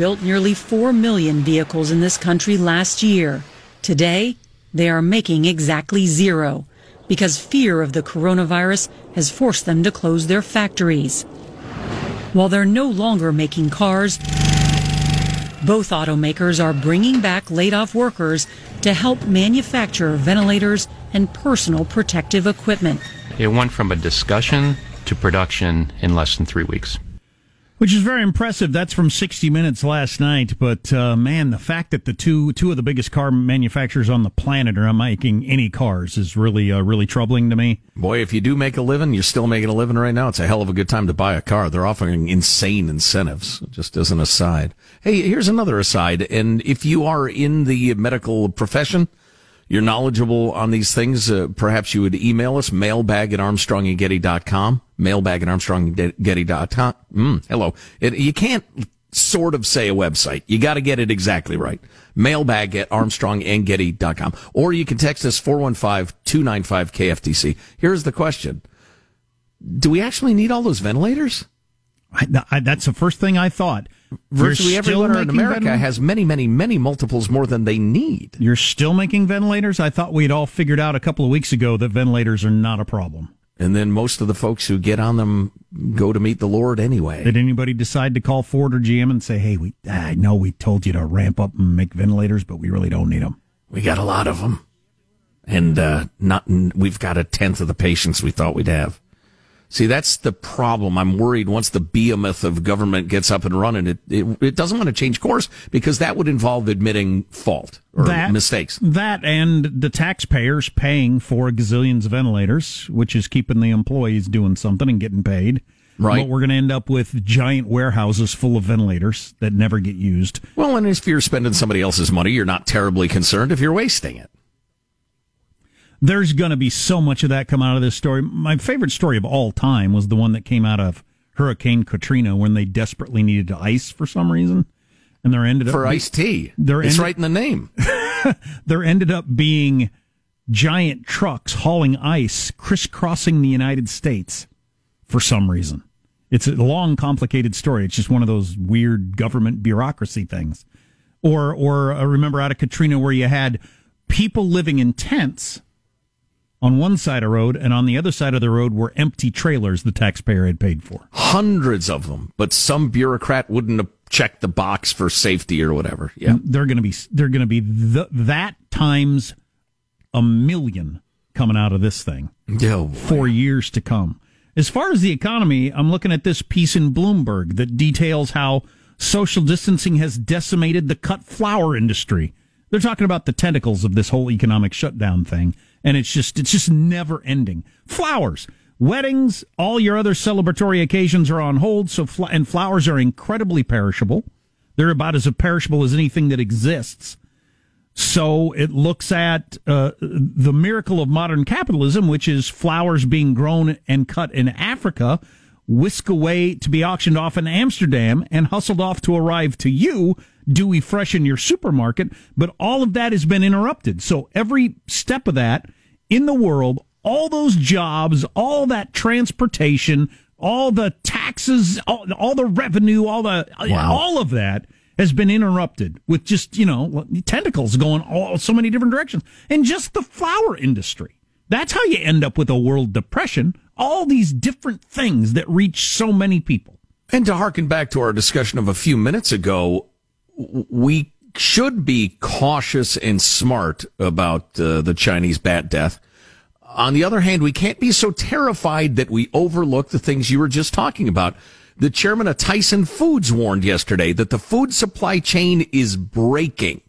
Built nearly 4 million vehicles in this country last year. Today, they are making exactly zero because fear of the coronavirus has forced them to close their factories. While they're no longer making cars, both automakers are bringing back laid off workers to help manufacture ventilators and personal protective equipment. It went from a discussion to production in less than three weeks. Which is very impressive. That's from 60 Minutes last night. But uh, man, the fact that the two two of the biggest car manufacturers on the planet are not making any cars is really uh, really troubling to me. Boy, if you do make a living, you're still making a living right now. It's a hell of a good time to buy a car. They're offering insane incentives. Just as an aside. Hey, here's another aside. And if you are in the medical profession, you're knowledgeable on these things, uh, perhaps you would email us, mailbag at armstrongandgetty.com, mailbag at armstrongandgetty.com. Mm, hello. It, you can't sort of say a website. You got to get it exactly right. Mailbag at armstrongandgetty.com. Or you can text us 415-295-KFTC. Here's the question. Do we actually need all those ventilators? I, I, that's the first thing I thought. Virtually everyone in America has many, many, many multiples more than they need. You're still making ventilators? I thought we'd all figured out a couple of weeks ago that ventilators are not a problem. And then most of the folks who get on them go to meet the Lord anyway. Did anybody decide to call Ford or GM and say, "Hey, we I know we told you to ramp up and make ventilators, but we really don't need them. We got a lot of them, and uh, not we've got a tenth of the patients we thought we'd have." See, that's the problem. I'm worried once the behemoth of government gets up and running, it, it, it doesn't want to change course because that would involve admitting fault or that, mistakes. That and the taxpayers paying for gazillions of ventilators, which is keeping the employees doing something and getting paid. Right. But we're going to end up with giant warehouses full of ventilators that never get used. Well, and if you're spending somebody else's money, you're not terribly concerned if you're wasting it there's going to be so much of that come out of this story. My favorite story of all time was the one that came out of Hurricane Katrina when they desperately needed ice for some reason. And there ended up for iced tea. There it's ended, right in the name. there ended up being giant trucks hauling ice crisscrossing the United States for some reason. It's a long, complicated story. It's just one of those weird government bureaucracy things. Or, or uh, remember out of Katrina where you had people living in tents on one side of the road, and on the other side of the road were empty trailers the taxpayer had paid for. Hundreds of them, but some bureaucrat wouldn't have checked the box for safety or whatever. Yeah, mm, they're going to be they're going to be the, that times a million coming out of this thing oh, for years to come. As far as the economy, I'm looking at this piece in Bloomberg that details how social distancing has decimated the cut flower industry. They're talking about the tentacles of this whole economic shutdown thing and it's just it's just never ending. Flowers, weddings, all your other celebratory occasions are on hold. So fl- and flowers are incredibly perishable. They're about as perishable as anything that exists. So it looks at uh, the miracle of modern capitalism, which is flowers being grown and cut in Africa, whisk away to be auctioned off in Amsterdam, and hustled off to arrive to you dewy fresh in your supermarket, but all of that has been interrupted. So every step of that in the world, all those jobs, all that transportation, all the taxes, all, all the revenue, all the wow. all of that has been interrupted with just you know tentacles going all so many different directions, and just the flower industry. That's how you end up with a world depression. All these different things that reach so many people. And to harken back to our discussion of a few minutes ago, we should be cautious and smart about uh, the Chinese bat death. On the other hand, we can't be so terrified that we overlook the things you were just talking about. The chairman of Tyson Foods warned yesterday that the food supply chain is breaking.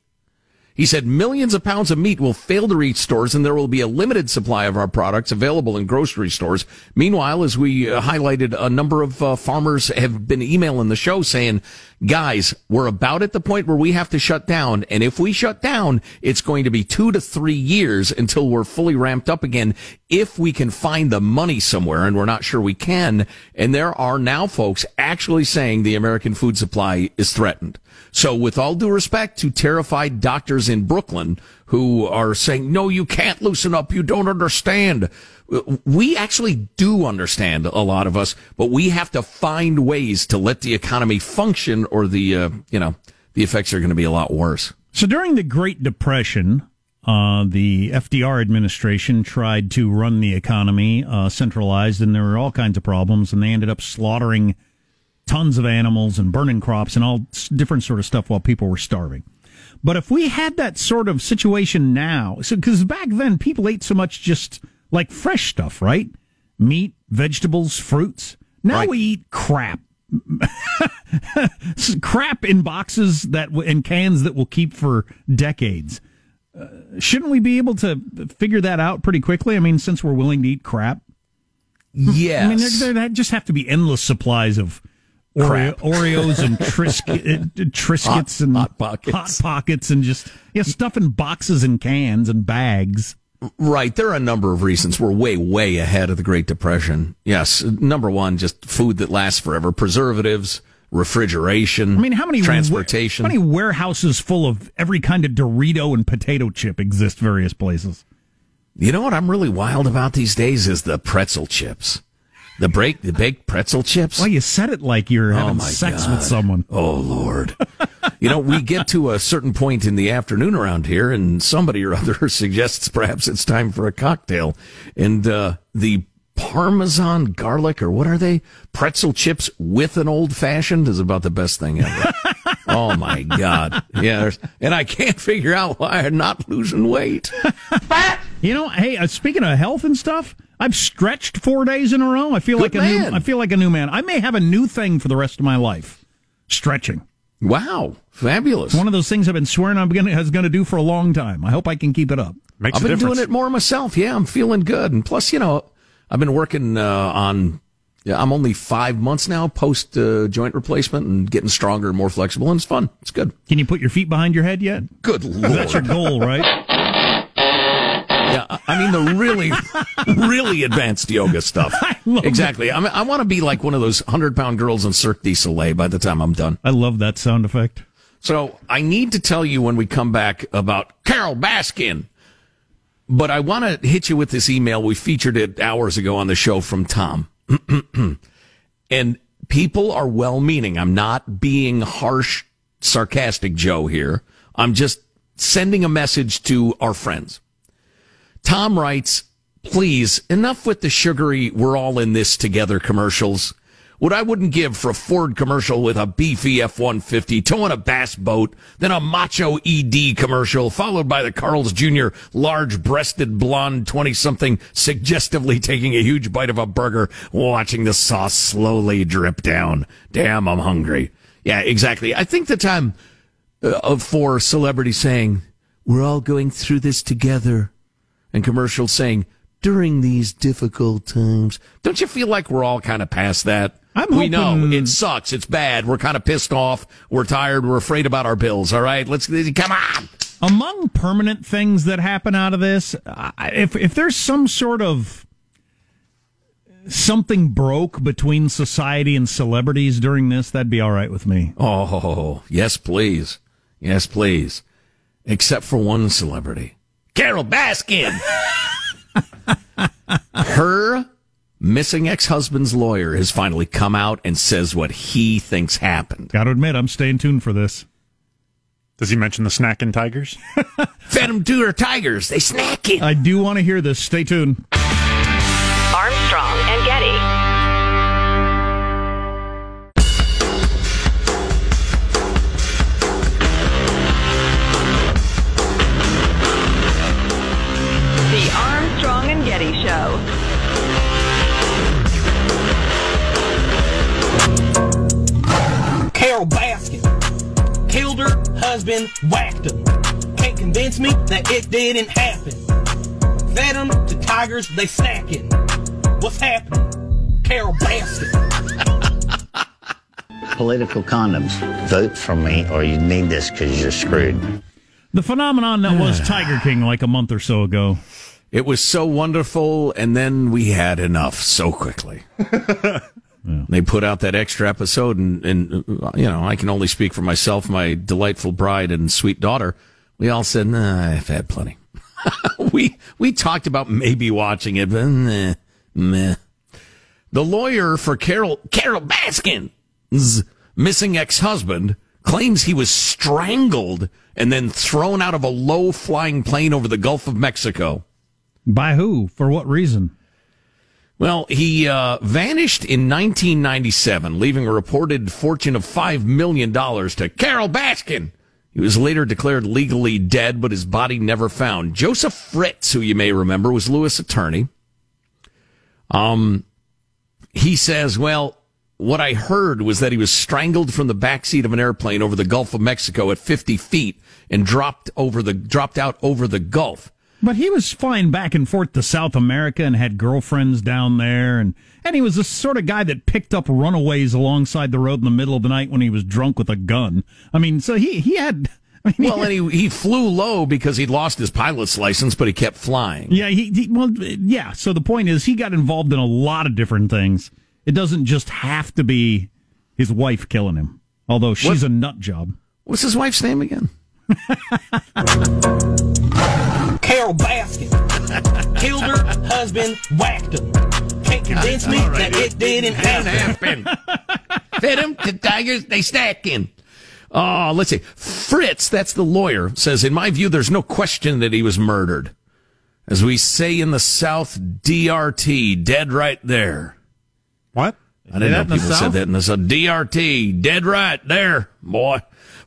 He said millions of pounds of meat will fail to reach stores and there will be a limited supply of our products available in grocery stores. Meanwhile, as we uh, highlighted, a number of uh, farmers have been emailing the show saying, guys, we're about at the point where we have to shut down. And if we shut down, it's going to be two to three years until we're fully ramped up again. if we can find the money somewhere, and we're not sure we can. And there are now folks actually saying the American food supply is threatened. So with all due respect to terrified doctors in Brooklyn who are saying, no, you can't loosen up. You don't understand. We actually do understand a lot of us, but we have to find ways to let the economy function or the, uh, you know, the effects are going to be a lot worse. So during the Great Depression, uh, the FDR administration tried to run the economy uh, centralized, and there were all kinds of problems, and they ended up slaughtering tons of animals and burning crops and all different sort of stuff while people were starving. But if we had that sort of situation now, so because back then people ate so much just like fresh stuff, right? Meat, vegetables, fruits. Now right. we eat crap. crap in boxes that in cans that will keep for decades. Uh, shouldn't we be able to figure that out pretty quickly? I mean, since we're willing to eat crap. Yes. I mean, there, there just have to be endless supplies of Oreo, Oreos and Tris- uh, Triscuits hot, and hot pockets. hot pockets and just yeah, stuff in boxes and cans and bags. Right. There are a number of reasons we're way, way ahead of the Great Depression. Yes. Number one, just food that lasts forever, preservatives, refrigeration. I mean, how many transportation? How many warehouses full of every kind of Dorito and potato chip exist various places? You know what I'm really wild about these days is the pretzel chips. The break, the baked pretzel chips. Well, you said it like you're having oh sex God. with someone. Oh Lord! you know, we get to a certain point in the afternoon around here, and somebody or other suggests perhaps it's time for a cocktail, and uh, the Parmesan garlic or what are they? Pretzel chips with an old fashioned is about the best thing ever. oh my God! Yeah, and I can't figure out why I'm not losing weight. you know, hey, uh, speaking of health and stuff. I've stretched four days in a row. I feel Good like a new. I feel like a new man. I may have a new thing for the rest of my life. Stretching. Wow, fabulous! One of those things I've been swearing I'm going to has going to do for a long time. I hope I can keep it up. Makes I've been difference. doing it more myself. Yeah, I'm feeling good, and plus, you know, I've been working uh, on. Yeah, I'm only five months now post uh, joint replacement and getting stronger and more flexible, and it's fun. It's good. Can you put your feet behind your head yet? Good lord, That's your goal, right? Yeah, I mean the really, really advanced yoga stuff. exactly. I mean, I want to be like one of those hundred pound girls in Cirque du Soleil by the time I'm done. I love that sound effect. So I need to tell you when we come back about Carole Baskin. But I want to hit you with this email. We featured it hours ago on the show from Tom. and people are well meaning. I'm not being harsh, sarcastic Joe here. I'm just sending a message to our friends. Tom writes, please, enough with the sugary, we're all in this together commercials. What I wouldn't give for a Ford commercial with a beefy F-150 towing a bass boat, then a macho ED commercial, followed by the Carl's Jr. large-breasted blonde 20-something suggestively taking a huge bite of a burger, watching the sauce slowly drip down. Damn, I'm hungry. Yeah, exactly. I think the time uh, for celebrities saying, we're all going through this together and commercials saying during these difficult times. Don't you feel like we're all kind of past that? I'm hoping... we know it sucks. It's bad. We're kind of pissed off. We're tired. We're afraid about our bills. All right, let's come on. Among permanent things that happen out of this, if if there's some sort of something broke between society and celebrities during this, that'd be all right with me. Oh, yes, please. Yes, please. Except for one celebrity. Carole Baskin. Her missing ex-husband's lawyer has finally come out and says what he thinks happened. Got to admit, I'm staying tuned for this. Does he mention the snacking tigers? Fed him to her tigers. They snacking. I do want to hear this. Stay tuned. Armstrong and Armstrong and Getty Show. Carole Baskin killed her husband, whacked him. Can't convince me that it didn't happen. Fed them to tigers, they snacking. What's happening? Carole Baskin. Political condoms. Vote for me or you need this because you're screwed. The phenomenon that was Tiger King like a month or so ago. It was so wonderful, and then we had enough so quickly. They put out that extra episode, and, and uh, you know, I can only speak for myself, my delightful bride and sweet daughter. We all said, nah, I've had plenty. we we talked about maybe watching it, but meh, meh. The lawyer for Carole Carole Baskin's missing ex-husband claims he was strangled and then thrown out of a low-flying plane over the Gulf of Mexico. By who? For what reason? Well, he uh, vanished in 1997, leaving a reported fortune of $5 million to Carole Baskin. He was later declared legally dead, but his body never found. Joseph Fritz, who you may remember, was Lewis' attorney. Um, he says, well, what I heard was that he was strangled from the backseat of an airplane over the Gulf of Mexico at 50 feet and dropped over the, dropped out over the Gulf. But he was flying back and forth to South America and had girlfriends down there, and and he was the sort of guy that picked up runaways alongside the road in the middle of the night when he was drunk with a gun. I mean, so he he had. I mean, Well, and he, he flew low because he'd lost his pilot's license, but he kept flying. yeah, he, he well, yeah. So the point is, he got involved in a lot of different things. It doesn't just have to be his wife killing him, although she's What- a nut job. What's his wife's name again? Carole Baskin killed her husband, whacked him. Can't convince me that it didn't happen. Fed him to tigers, they stack him. Oh, let's see. Fritz, that's the lawyer, says, in my view, there's no question that he was murdered. As we say in the South, DRT, dead right there. What? I didn't know that in the people said that in the South. DRT, dead right there, boy.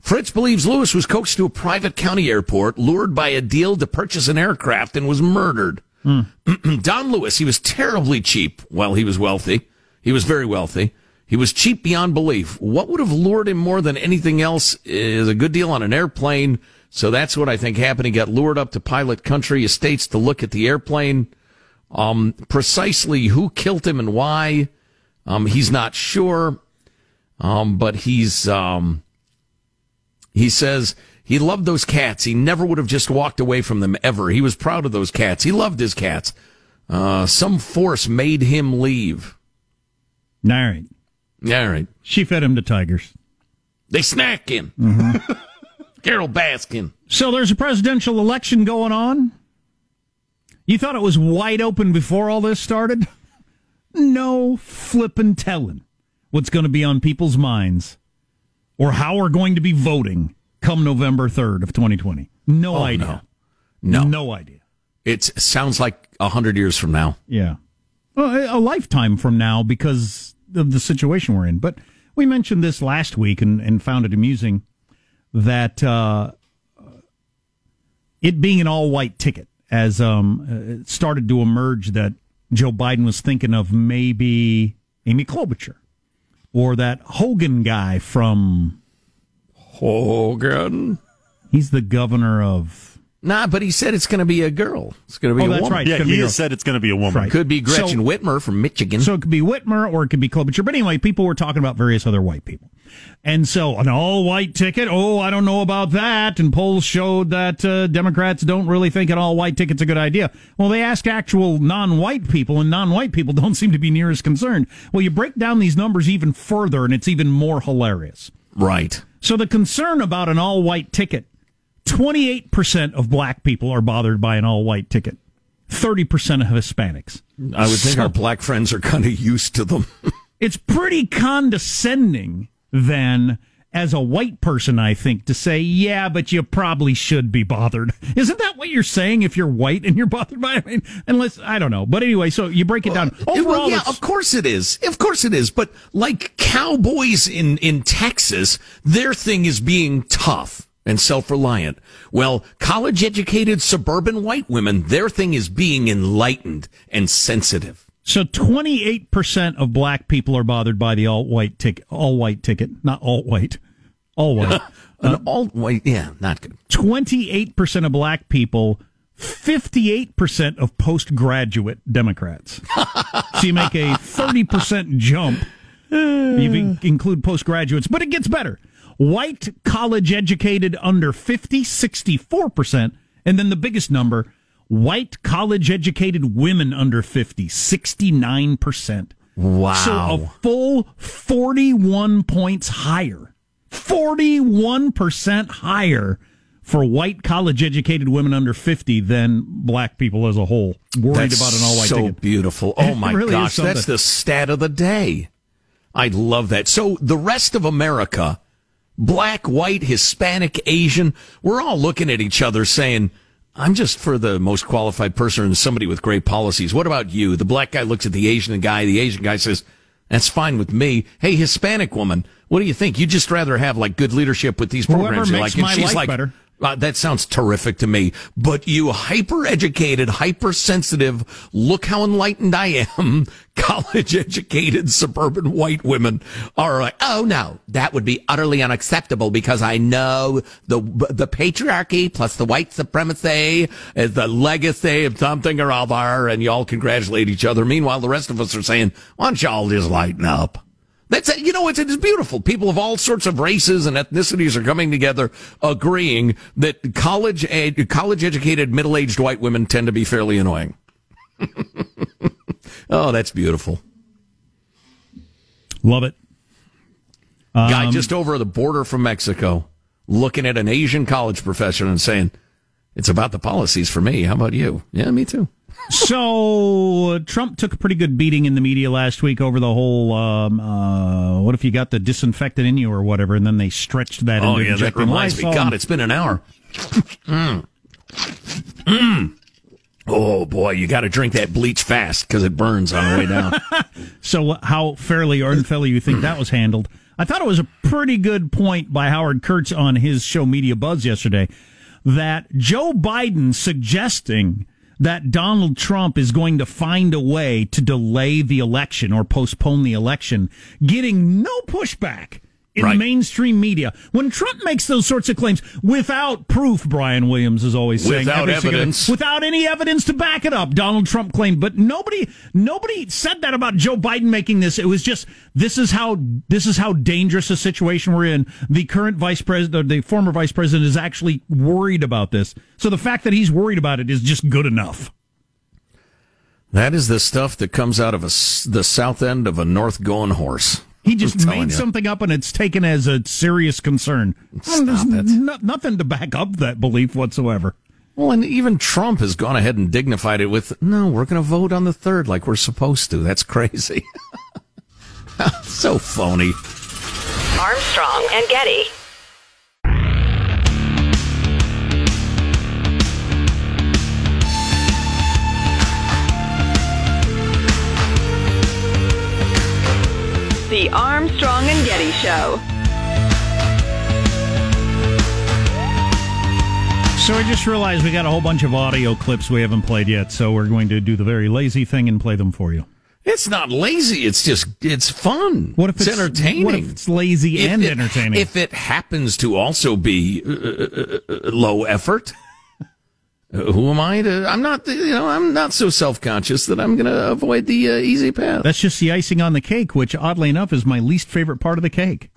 Fritz believes Lewis was coaxed to a private county airport, lured by a deal to purchase an aircraft, and was murdered. Don Lewis, he was terribly cheap while he was wealthy. He was very wealthy. He was cheap beyond belief. What would have lured him more than anything else is a good deal on an airplane. So that's what I think happened. He got lured up to Pilot Country Estates to look at the airplane. Um, precisely who killed him and why, um, he's not sure. Um, but he's, um, he says he loved those cats. He never would have just walked away from them ever. He was proud of those cats. He loved his cats. Uh, some force made him leave. All right, All right. she fed him to tigers. They snack him. Carole Baskin. So there's a presidential election going on. You thought it was wide open before all this started? No flippin' telling what's going to be on people's minds or how we're going to be voting come November 3rd of 2020. No idea. No. No idea. It sounds like a hundred years from now. Yeah. Well, a lifetime from now because of the situation we're in. But we mentioned this last week and, and found it amusing that uh, it being an all white ticket as um, it started to emerge that Joe Biden was thinking of maybe Amy Klobuchar or that Hogan guy from, Hogan. he's the governor of. Nah, but he said it's going to be a girl. It's going to be Oh, a that's woman. right. Yeah, It's gonna be he a- has said it's going to be a woman. Right. Could be Gretchen So- Whitmer from Michigan. So it could be Whitmer or it could be Klobuchar. But anyway, people were talking about various other white people. And so an all white ticket, oh, I don't know about that. And polls showed that uh, Democrats don't really think an all white ticket's a good idea. Well, they asked actual non white people, and non white people don't seem to be near as concerned. Well, you break down these numbers even further, and it's even more hilarious. right. So the concern about an all white ticket 28% of black people are bothered by an all white ticket, 30% of Hispanics. I would think So- our black friends are kind of used to them. it's pretty condescending then as a white person i think to say yeah but you probably should be bothered isn't that what you're saying if you're white and you're bothered by it I mean, unless i don't know but anyway so you break it down well, overall yeah, of course it is. Of course it is. But like cowboys in, in Texas, their thing is being tough and self-reliant. Well, college educated suburban white women, their thing is being enlightened and sensitive. so 28% of black people are bothered by the all white ticket all white ticket not all white all white An uh, all white, yeah, not good. 28% of black people 58% of postgraduate Democrats. so you make a 30% jump. You in- include postgraduates, but it gets better. White college educated under 50, 64%. And then the biggest number, white college educated women under 50, 69%. Wow. So a full 41 points higher. 41% higher for white college educated women under 50 than black people as a whole. Worried That's about an all white so ticket. beautiful. Oh my really gosh, that's the stat of the day. I love that. So the rest of America, black, white, Hispanic, Asian, we're all looking at each other saying, I'm just for the most qualified person and somebody with great policies. What about you? The black guy looks at the Asian guy. The Asian guy says, that's fine with me. Hey, Hispanic woman, what do you think? You'd just rather have like good leadership with these Whoever programs you makes like. And my she's life like, better. Uh, that sounds terrific to me. But you hyper educated, hypersensitive, look how enlightened I am, college educated suburban white women are like, oh no, that would be utterly unacceptable because I know the, the patriarchy plus the white supremacy is the legacy of something or other and y'all congratulate each other. Meanwhile, the rest of us are saying, why don't y'all just lighten up? That's. You know, it's, it's beautiful. People of all sorts of races and ethnicities are coming together, agreeing that college ed, college educated middle aged white women tend to be fairly annoying. oh, that's beautiful. Love it. Um, Guy just over the border from Mexico, looking at an Asian college professor and saying, "It's about the policies for me. How about you? Yeah, me too." So uh, Trump took a pretty good beating in the media last week over the whole um, uh, "what if you got the disinfectant in you" or whatever, and then they stretched that Oh into yeah, that reminds me. God, it's been an hour. Mm. Mm. Oh boy, you got to drink that bleach fast because it burns on the way down. So how fairly or unfairly you think that was handled? I thought it was a pretty good point by Howard Kurtz on his show Media Buzz yesterday that Joe Biden suggesting that Donald Trump is going to find a way to delay the election or postpone the election, getting no pushback in Right. mainstream media. When Trump makes those sorts of claims without proof, Brian Williams is always saying Without single- evidence. without any evidence to back it up. Donald Trump claimed, but nobody nobody said that about Joe Biden making this. It was just this is how this is how dangerous a situation we're in. The current vice president, or the former vice president, is actually worried about this. So the fact that he's worried about it is just good enough. that is the stuff that comes out of a the south end of a north going horse. He just made you. something up and it's taken as a serious concern. Stop There's it. no- nothing to back up that belief whatsoever. Well, and even Trump has gone ahead and dignified it with, "No, we're going to vote on the third like we're supposed to." That's crazy. so phony. Armstrong and Getty. The Armstrong and Getty Show. So I just realized we got a whole bunch of audio clips we haven't played yet, so we're going to do the very lazy thing and play them for you. It's not lazy. It's just it's fun. What if it's, entertaining? What if it's lazy If and it- entertaining? If it happens to also be uh, uh, uh, low effort, who am I to? I'm not. You know, I'm not so self conscious that I'm going to avoid the uh, easy path. That's just the icing on the cake, which oddly enough is my least favorite part of the cake.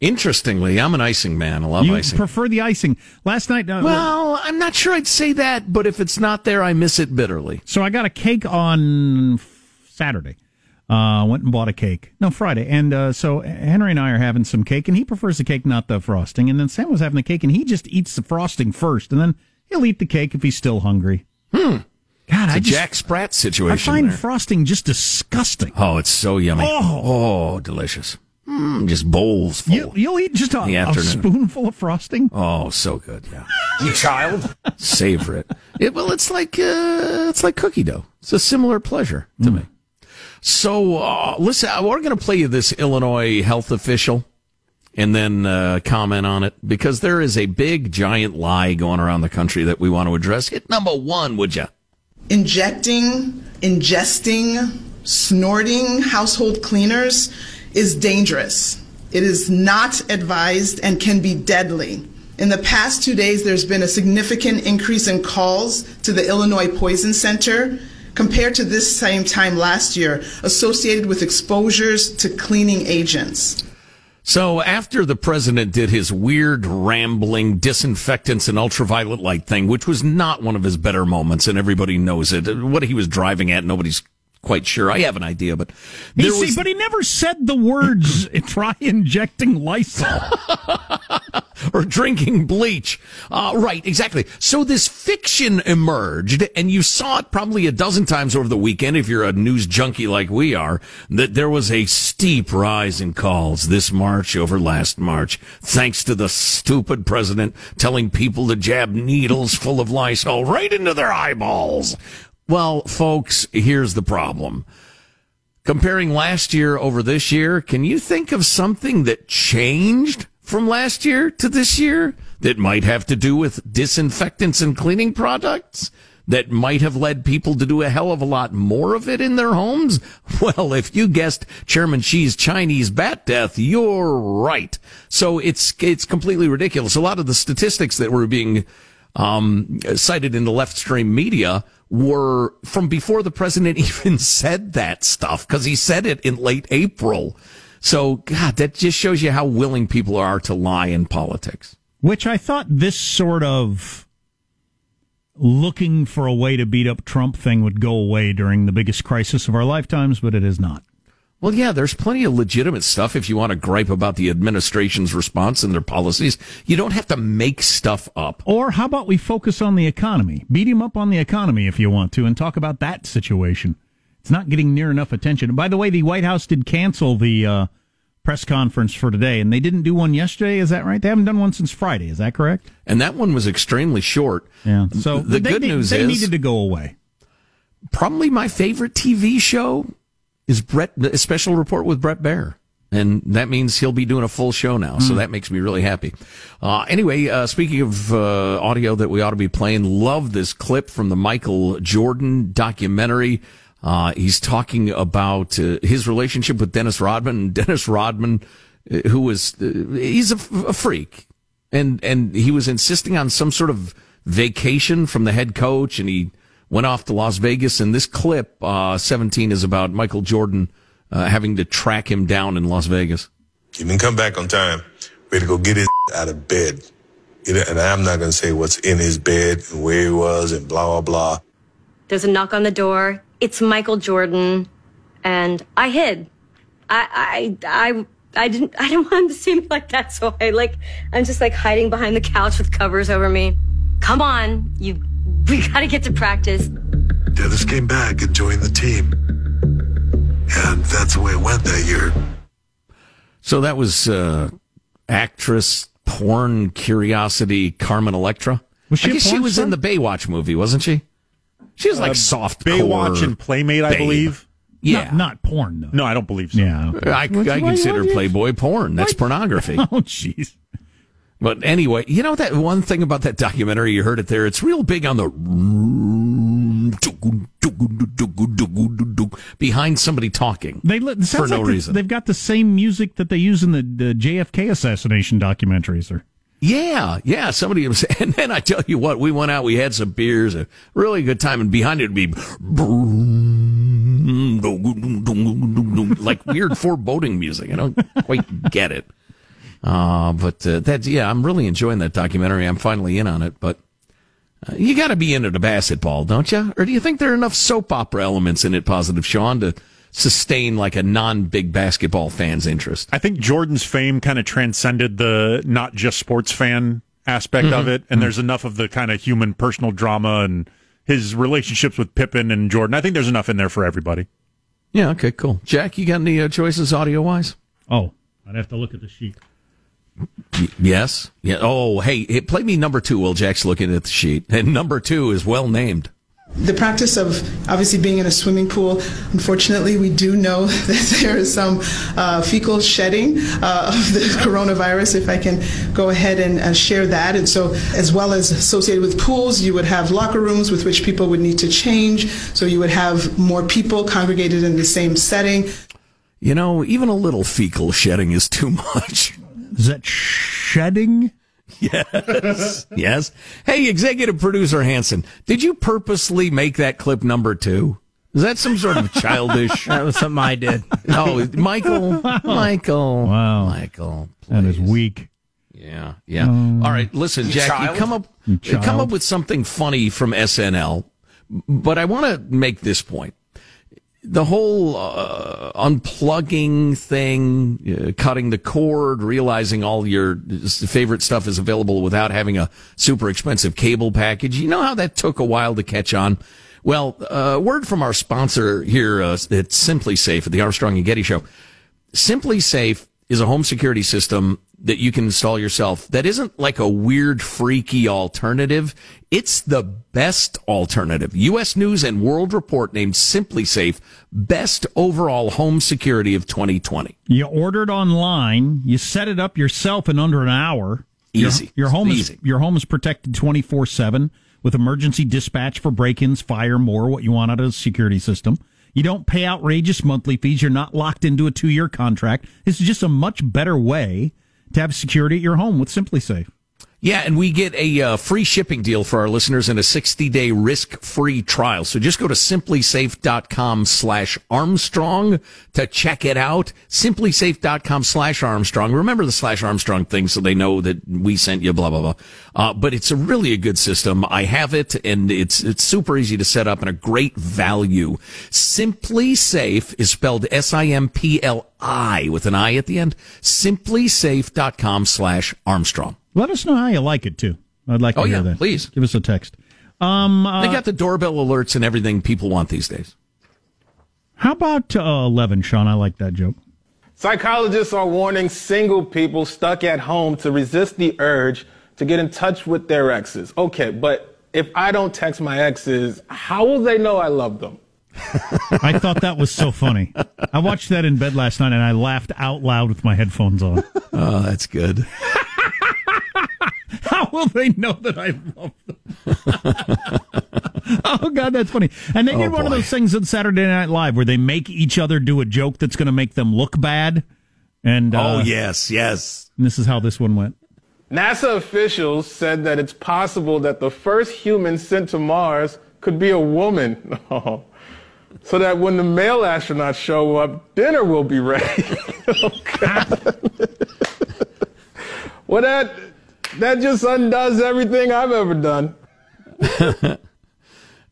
Interestingly, I'm an icing man. I love you icing. prefer the icing. Last night, uh, well, I'm not sure I'd say that, but if it's not there, I miss it bitterly. so I got a cake on Saturday. Uh, went and bought a cake. No, Friday. And uh, so Henry and I are having some cake, and he prefers the cake, not the frosting. And then Sam was having the cake, and he just eats the frosting first, and then he'll eat the cake if he's still hungry. Hmm. God, It's I a just Jack Sprat situation. I find there. frosting just disgusting. oh, it's so yummy. Oh. Oh, delicious. Mm, just bowls full. You, you'll eat just a, a spoonful of frosting. Oh, so good. Yeah. You child. Savor it. it. Well, it's like, uh, it's like cookie dough. It's a similar pleasure to me. So, uh, listen, we're going to play you this Illinois health official and then, uh, comment on it because there is a big giant lie going around the country that we want to address. Hit number one, would you? Injecting, ingesting, snorting household cleaners is dangerous. It is not advised and can be deadly. In the past two days, there's been a significant increase in calls to the Illinois Poison Center compared to this same time last year associated with exposures to cleaning agents. So after the president did his weird rambling disinfectants and ultraviolet light thing, which was not one of his better moments, and everybody knows it, uh, what he was driving at, nobody's quite sure. I have an idea, but He, there see, was, but he never said the words try injecting Lysol. or drinking bleach. Uh, right, exactly. So this fiction emerged, and you saw it probably a dozen times over the weekend if you're a news junkie like we are, that there was a steep rise in calls this March over last March, thanks to the stupid president telling people to jab needles full of Lysol right into their eyeballs. Well, folks, here's the problem. Comparing last year over this year, can you think of something that changed from last year to this year that might have to do with disinfectants and cleaning products? That might have led people to do a hell of a lot more of it in their homes? Well, if you guessed Chairman Xi's Chinese bat death, you're right. So it's, it's completely ridiculous. A lot of the statistics that were being um, cited in the left stream media were from before the president even said that stuff because he said it in late April. So, God, that just shows you how willing people are to lie in politics. Which I thought this sort of looking for a way to beat up Trump thing would go away during the biggest crisis of our lifetimes, but it is not. Well, yeah, there's plenty of legitimate stuff if you want to gripe about the administration's response and their policies. You don't have to make stuff up. Or how about we focus on the economy? Beat him up on the economy if you want to and talk about that situation. It's not getting near enough attention. And by the way, the White House did cancel the uh, press conference for today, and they didn't do one yesterday. Is that right? They haven't done one since Friday. Is that correct? And that one was extremely short. Yeah. So the they, good they, news they is needed to go away. probably my favorite TV show is Bret, a special report with Bret Baier. And that means he'll be doing a full show now. So that makes me really happy. Uh, anyway, uh, speaking of, uh, audio that we ought to be playing, love this clip from the Michael Jordan documentary. Uh, he's talking about uh, his relationship with Dennis Rodman. Dennis Rodman, uh, who was, uh, he's a, a freak. And, and he was insisting on some sort of vacation from the head coach and he, went off to Las Vegas. And this clip, uh, 17 is about Michael Jordan, uh, having to track him down in Las Vegas. He didn't come back on time. We had to go get his out of bed. And I'm not going to say what's in his bed and where he was and blah, blah, blah. There's a knock on the door. It's Michael Jordan. And I hid. I, I, I, I didn't, I didn't want him to see me like that. So I like, I'm just like hiding behind the couch with covers over me. Come on. You, we gotta get to practice. Dennis came back and joined the team. And that's the way it went that year. So that was, uh, actress, porn curiosity, Carmen Electra. Was she I a guess she was star? in the Baywatch movie, wasn't she? She was like Uh, soft Baywatch core and Playmate, I babe. believe. Yeah. Not, not porn, though. No, I don't believe so. Yeah. I, I consider Playboy porn. That's pornography. Oh, jeez. But anyway, you know that one thing about that documentary, you heard it there, it's real big on the behind somebody talking. They li- it For no like the- reason. They've got the same music that they use in the, the JFK assassination documentaries. Or Yeah, yeah. Somebody was, and then I tell you what, we went out, we had some beers, a really good time, and behind it would be like weird foreboding music. I don't quite get it. Uh, but uh, that's yeah, I'm really enjoying that documentary. I'm finally in on it, but uh, you got to be into the basketball, don't you? Or do you think there are enough soap opera elements in it, positive Sean, to sustain like a non-big basketball fan's interest? I think Jordan's fame kind of transcended the not just sports fan aspect of it, and there's enough of the kind of human personal drama and his relationships with Pippen and Jordan. I think there's enough in there for everybody. Yeah, okay, cool. Jack, you got any uh, choices audio wise? oh, I'd have to look at the sheet. Y- Yes. Yeah. Oh, hey, hey, play me number two while Jack's looking at the sheet. And number two is well named. The practice of obviously being in a swimming pool, unfortunately, we do know that there is some uh, fecal shedding uh, of the coronavirus, if I can go ahead and uh, share that. And so, as well as associated with pools, you would have locker rooms with which people would need to change. So, you would have more people congregated in the same setting. You know, even a little fecal shedding is too much. Is that shedding? Yes. yes. Hey, executive producer Hanson, did you purposely make that clip number two? Is that some sort of childish? that was something I did. Oh, Michael, Michael, Wow. Michael. That is weak. Yeah, yeah. Um, All right, listen, You Jackie, child? come up, You come up with something funny from SNL. But I want to make this point: the whole uh, unplugging thing, uh, cutting the cord, realizing all your favorite stuff is available without having a super expensive cable package. You know how that took a while to catch on. Well, uh, word from our sponsor here uh, at SimpliSafe at the Armstrong and Getty Show. SimpliSafe is a home security system that you can install yourself that isn't like a weird, freaky alternative. It's the best alternative. U.S. News and World Report named SimpliSafe best overall home security of 2020. You ordered online. You set it up yourself in under an hour. Easy. Your, home Easy. is your home is protected twenty four seven with emergency dispatch for break-ins, fire, more. What you want out of a security system. You don't pay outrageous monthly fees. You're not locked into a two year contract. It's just a much better way to have security at your home with SimpliSafe. Yeah, and we get a uh, free shipping deal for our listeners and a 60-day risk-free trial. So just go to simplisafe.com slash Armstrong to check it out. Simplisafe.com slash Armstrong. Remember the slash Armstrong thing so they know that we sent you, blah, blah, blah. Uh, but it's a really a good system. I have it and it's, it's super easy to set up and a great value. SimpliSafe is spelled S-I-M-P-L-I with an I at the end. Simplisafe.com slash Armstrong. Let us know how you like it too. I'd like to Oh, hear yeah, that. please. give us a text. Um, uh, They got the doorbell alerts and everything people want these days. how about uh, eleven, Sean? I like that joke. Psychologists are warning single people stuck at home to resist the urge to get in touch with their exes. Okay, but if I don't text my exes, how will they know I love them? I thought that was so funny. I watched that in bed last night and I laughed out loud with my headphones on. Oh, that's good. How will they know that I love them? oh God, that's funny. And they Oh, did one of those things on Saturday Night Live where they make each other do a joke that's going to make them look bad. And uh, oh, yes, yes. and this is how this one went. NASA officials said that it's possible that the first human sent to Mars could be a woman. Oh. So that when the male astronauts show up, dinner will be ready. oh, God. well, that, that just undoes everything I've ever done.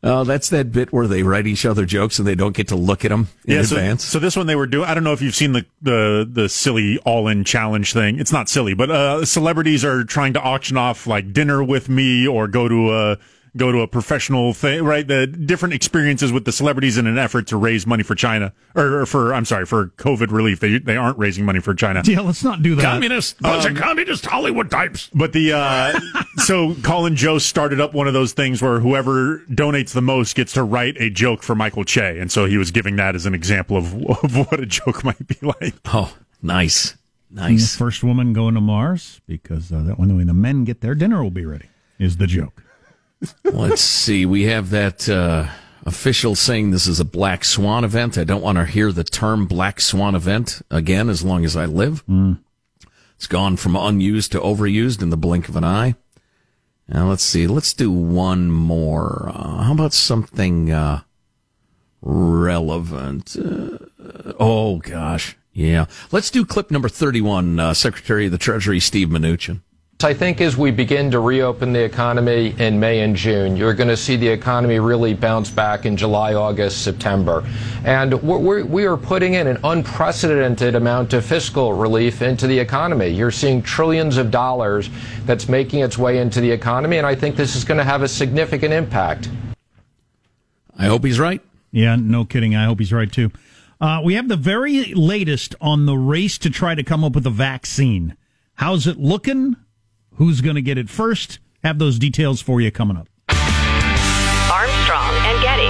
Oh, that's that bit where they write each other jokes and they don't get to look at them in yeah, so, advance. so this one they were doing. I don't know if you've seen the the the silly all in challenge thing. It's not silly, but uh, celebrities are trying to auction off like dinner with me or go to a go to a professional thing, right? The different experiences with the celebrities in an effort to raise money for China or, or for I'm sorry for COVID relief. They they aren't raising money for China. Yeah, let's not do that. communist, bunch of communist Hollywood types. But the uh, so Colin Jost started up one of those things where whoever donates the most gets to write a joke for Michael Che, and so he was giving that as an example of, of what a joke might be like. Oh, nice, nice. first woman going to Mars because uh, that when, when the men get there, dinner will be ready. Is the joke? Let's see. We have that uh, official saying this is a black swan event. I don't want to hear the term black swan event again as long as I live. It's gone from unused to overused in the blink of an eye. Now let's see. Let's do one more. Uh, how about something uh, relevant? Uh, oh gosh, yeah. Let's do clip number thirty-one. Uh, Secretary of the Treasury Steve Mnuchin. I think as we begin to reopen the economy in May and June, you're going to see the economy really bounce back in July, August, September. And we're, we're, putting in an unprecedented amount of fiscal relief into the economy. You're seeing trillions of dollars that's making its way into the economy, and I think this is going to have a significant impact. I hope he's right. Yeah, no kidding. I hope he's right too. Uh, we have the very latest on the race to try to come up with a vaccine. How's it looking? Who's going to get it first? Have those details for you coming up. Armstrong and Getty.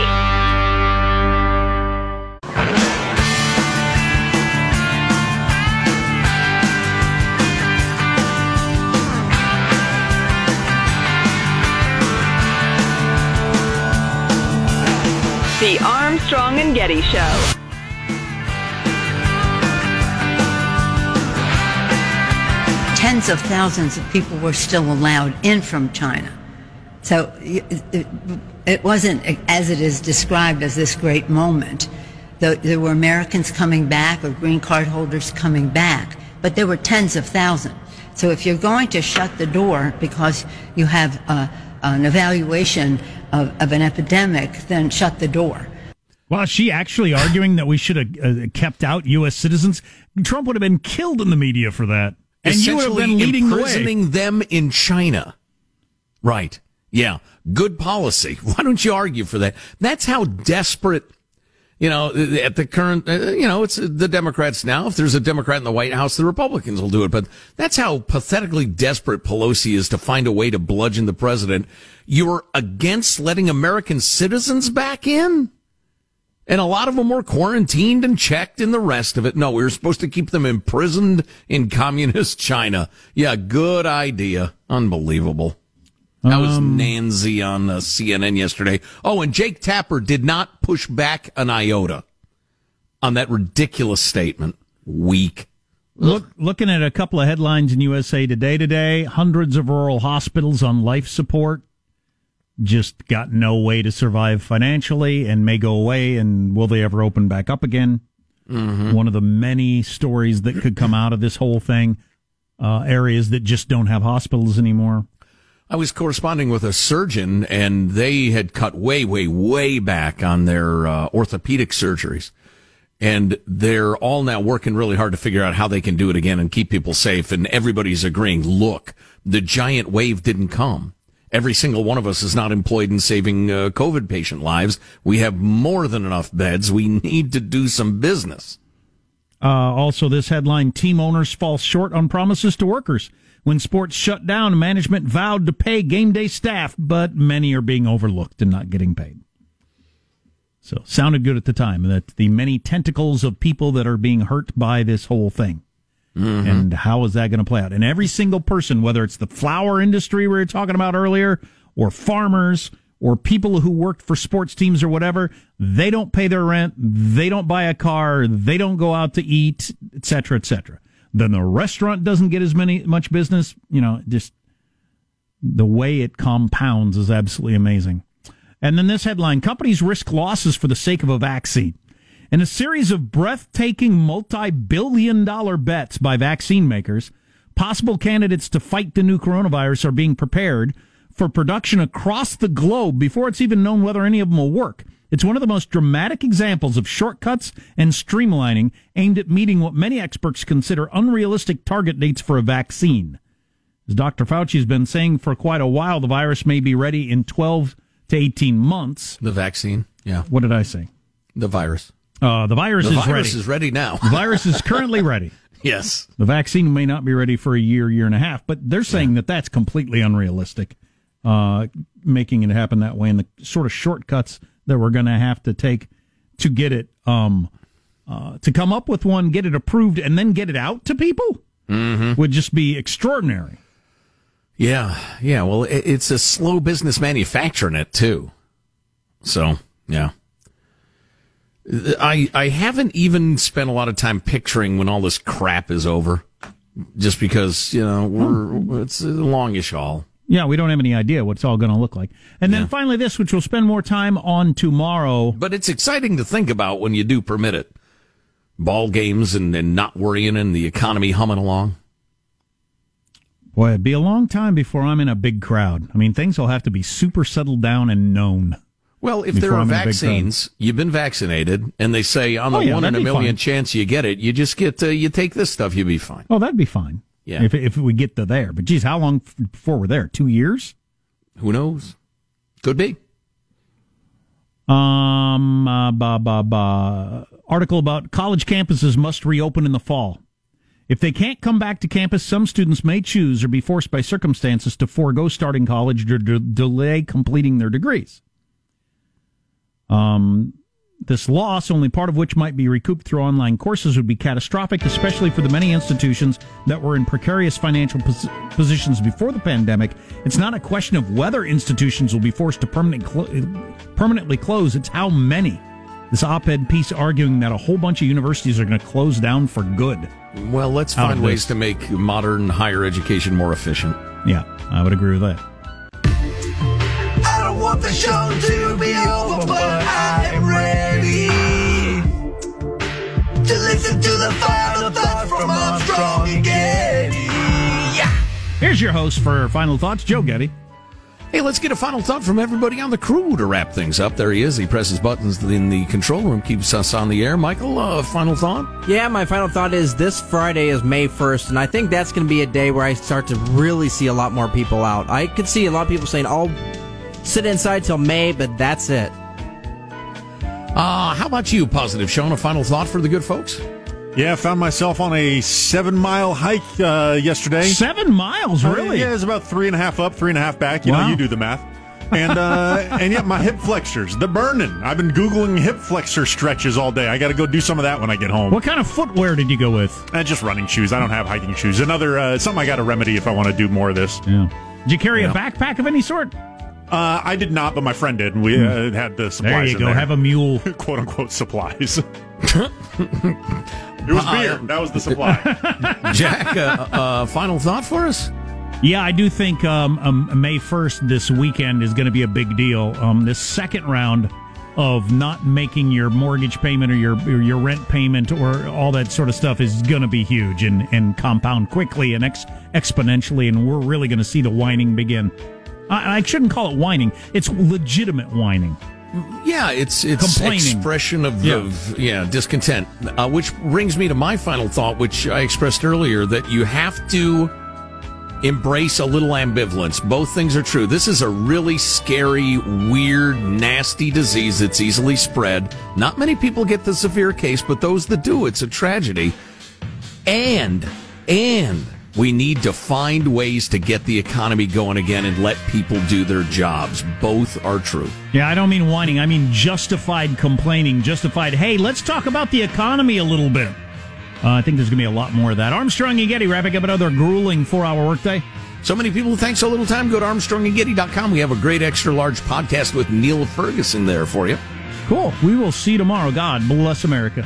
The Armstrong and Getty Show. Tens of thousands of people were still allowed in from China. So, it wasn't as it is described as this great moment. There, were Americans coming back or green card holders coming back, but there were tens of thousands. So if you're going to shut the door because you have uh, an evaluation of, of an epidemic, then shut the door. Well, she actually arguing that we should have uh, kept out U.S. citizens? Trump would have been killed in the media for that. And you would have been leading the way. imprisoning them in China. Right. Yeah. Good policy. Why don't you argue for that? That's how desperate, you know, at the current, uh, you know, it's the Democrats now. If there's a Democrat in the White House, the Republicans will do it. But that's how pathetically desperate Pelosi is to find a way to bludgeon the president. You're against letting American citizens back in? And a lot of them were quarantined and checked and the rest of it. No, we were supposed to keep them imprisoned in communist China. Yeah, good idea. Unbelievable. That was Um, Nancy on uh, CNN yesterday. Oh, and Jake Tapper did not push back an iota on that ridiculous statement. Weak. Look, looking at a couple of headlines in USA Today today, hundreds of rural hospitals on life support just got no way to survive financially and may go away. And will they ever open back up again? Mm-hmm. One of the many stories that could come out of this whole thing. Uh, areas that just don't have hospitals anymore. I was corresponding with a surgeon, and they had cut way, way, way back on their uh, orthopedic surgeries. And they're all now working really hard to figure out how they can do it again and keep people safe. And everybody's agreeing, look, the giant wave didn't come. Every single one of us is not employed in saving uh, COVID patient lives. We have more than enough beds. We need to do some business. Uh, also, this headline team owners fall short on promises to workers. When sports shut down, management vowed to pay game day staff, but many are being overlooked and not getting paid. So, sounded good at the time that the many tentacles of people that are being hurt by this whole thing. Mm-hmm. And how is that going to play out? And every single person, whether it's the flower industry we were talking about earlier, or farmers, or people who worked for sports teams or whatever, they don't pay their rent, they don't buy a car, they don't go out to eat, et cetera, et cetera. Then the restaurant doesn't get as many much business. You know, just the way it compounds is absolutely amazing. And then this headline: companies risk losses for the sake of a vaccine. In a series of breathtaking multi-billion dollar bets by vaccine makers, possible candidates to fight the new coronavirus are being prepared for production across the globe before it's even known whether any of them will work. It's one of the most dramatic examples of shortcuts and streamlining aimed at meeting what many experts consider unrealistic target dates for a vaccine. As Dr. Fauci has been saying for quite a while, the virus may be ready in 12 to 18 months. The vaccine, yeah. What did I say? The virus. Uh, the virus the is virus ready. is ready now. The virus is currently ready. yes. The vaccine may not be ready for a year, year and a half, but they're saying that that's completely unrealistic, uh, making it happen that way, and the sort of shortcuts that we're going to have to take to get it, um, uh, to come up with one, get it approved, and then get it out to people Mm-hmm. would just be extraordinary. Yeah, yeah. Well, it's a slow business manufacturing it too. So, yeah. I I haven't even spent a lot of time picturing when all this crap is over, just because you know we're hmm. it's a longish haul. Yeah, we don't have any idea what it's all going to look like. And then finally, this, which we'll spend more time on tomorrow. But it's exciting to think about when you do permit it. Ball games and, and not worrying and the economy humming along. Boy, it'd be a long time before I'm in a big crowd. I mean, things will have to be super settled down and known. Well, if there are I'm in a big crowd. vaccines, you've been vaccinated, and they say on the Oh, yeah, one in a million fine. chance you get it, you just get uh, you take this stuff, you'll be fine. Oh, that'd be fine. Yeah. If if we get to there, but geez, how long before we're there? Two years? Who knows? Could be. Um, uh, ba ba ba. Article about college campuses must reopen in the fall. If they can't come back to campus, some students may choose or be forced by circumstances to forego starting college or de- delay completing their degrees. Um, this loss, only part of which might be recouped through online courses, would be catastrophic, especially for the many institutions that were in precarious financial pos- positions before the pandemic. It's not a question of whether institutions will be forced to permanent clo- permanently close, it's how many. This op ed piece arguing that a whole bunch of universities are going to close down for good. Well, let's find ways to make modern higher education more efficient. Yeah, I would agree with that. I don't want the show to be over, listen to the final thought from Armstrong and Getty. Yeah. Here's your host for Final Thoughts, Joe Getty. Hey, let's get a final thought from everybody on the crew to wrap things up. There he is. He presses buttons in the control room, keeps us on the air. Michael, uh, final thought? Yeah, my final thought is this Friday is May 1st, and I think that's going to be a day where I start to really see a lot more people out. I could see a lot of people saying, I'll sit inside till May, but that's it. Uh, how about you, Positive Sean? A final thought for the good folks? Yeah, I found myself on a seven mile hike uh, yesterday. Seven miles, Uh, really? yeah, it's about three and a half up, three and a half back. You Wow. know, you do the math. And uh, and yet my hip flexors, they're burning. I've been googling hip flexor stretches all day. I got to go do some of that when I get home. What kind of footwear did you go with? Uh, just running shoes. I don't have hiking shoes. Another uh, something I got to remedy if I want to do more of this. Yeah. Did you carry Yeah. a backpack of any sort? Uh, I did not, but my friend did, and we uh, had the supplies. There you in go. There. Have a mule. quote unquote supplies. it was beer. That was the supply. Jack, uh, uh, final thought for us? Yeah, I do think um, um, May 1st this weekend is going to be a big deal. Um, this second round of not making your mortgage payment or your or your rent payment or all that sort of stuff is going to be huge and, and compound quickly and ex- exponentially, and we're really going to see the whining begin. I, I shouldn't call it whining; it's legitimate whining. Yeah, it's it's expression of Yeah. of yeah discontent, uh, which brings me to my final thought, which I expressed earlier that you have to embrace a little ambivalence. Both things are true. This is a really scary, weird, nasty disease that's easily spread. Not many people get the severe case, but those that do, it's a tragedy. And and we need to find ways to get the economy going again and let people do their jobs. Both are true. Yeah, I don't mean whining. I mean justified complaining, justified, hey, let's talk about the economy a little bit. Uh, I think there's going to be a lot more of that. Armstrong and Getty wrapping up another grueling four hour workday. So many people think so little time. Go to ArmstrongandGetty.com. We have a great extra large podcast with Neil Ferguson there for you. Cool. We will see you tomorrow. God bless America.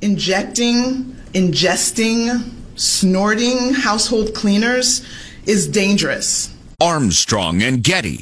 Injecting, ingesting, snorting household cleaners is dangerous. Armstrong and Getty.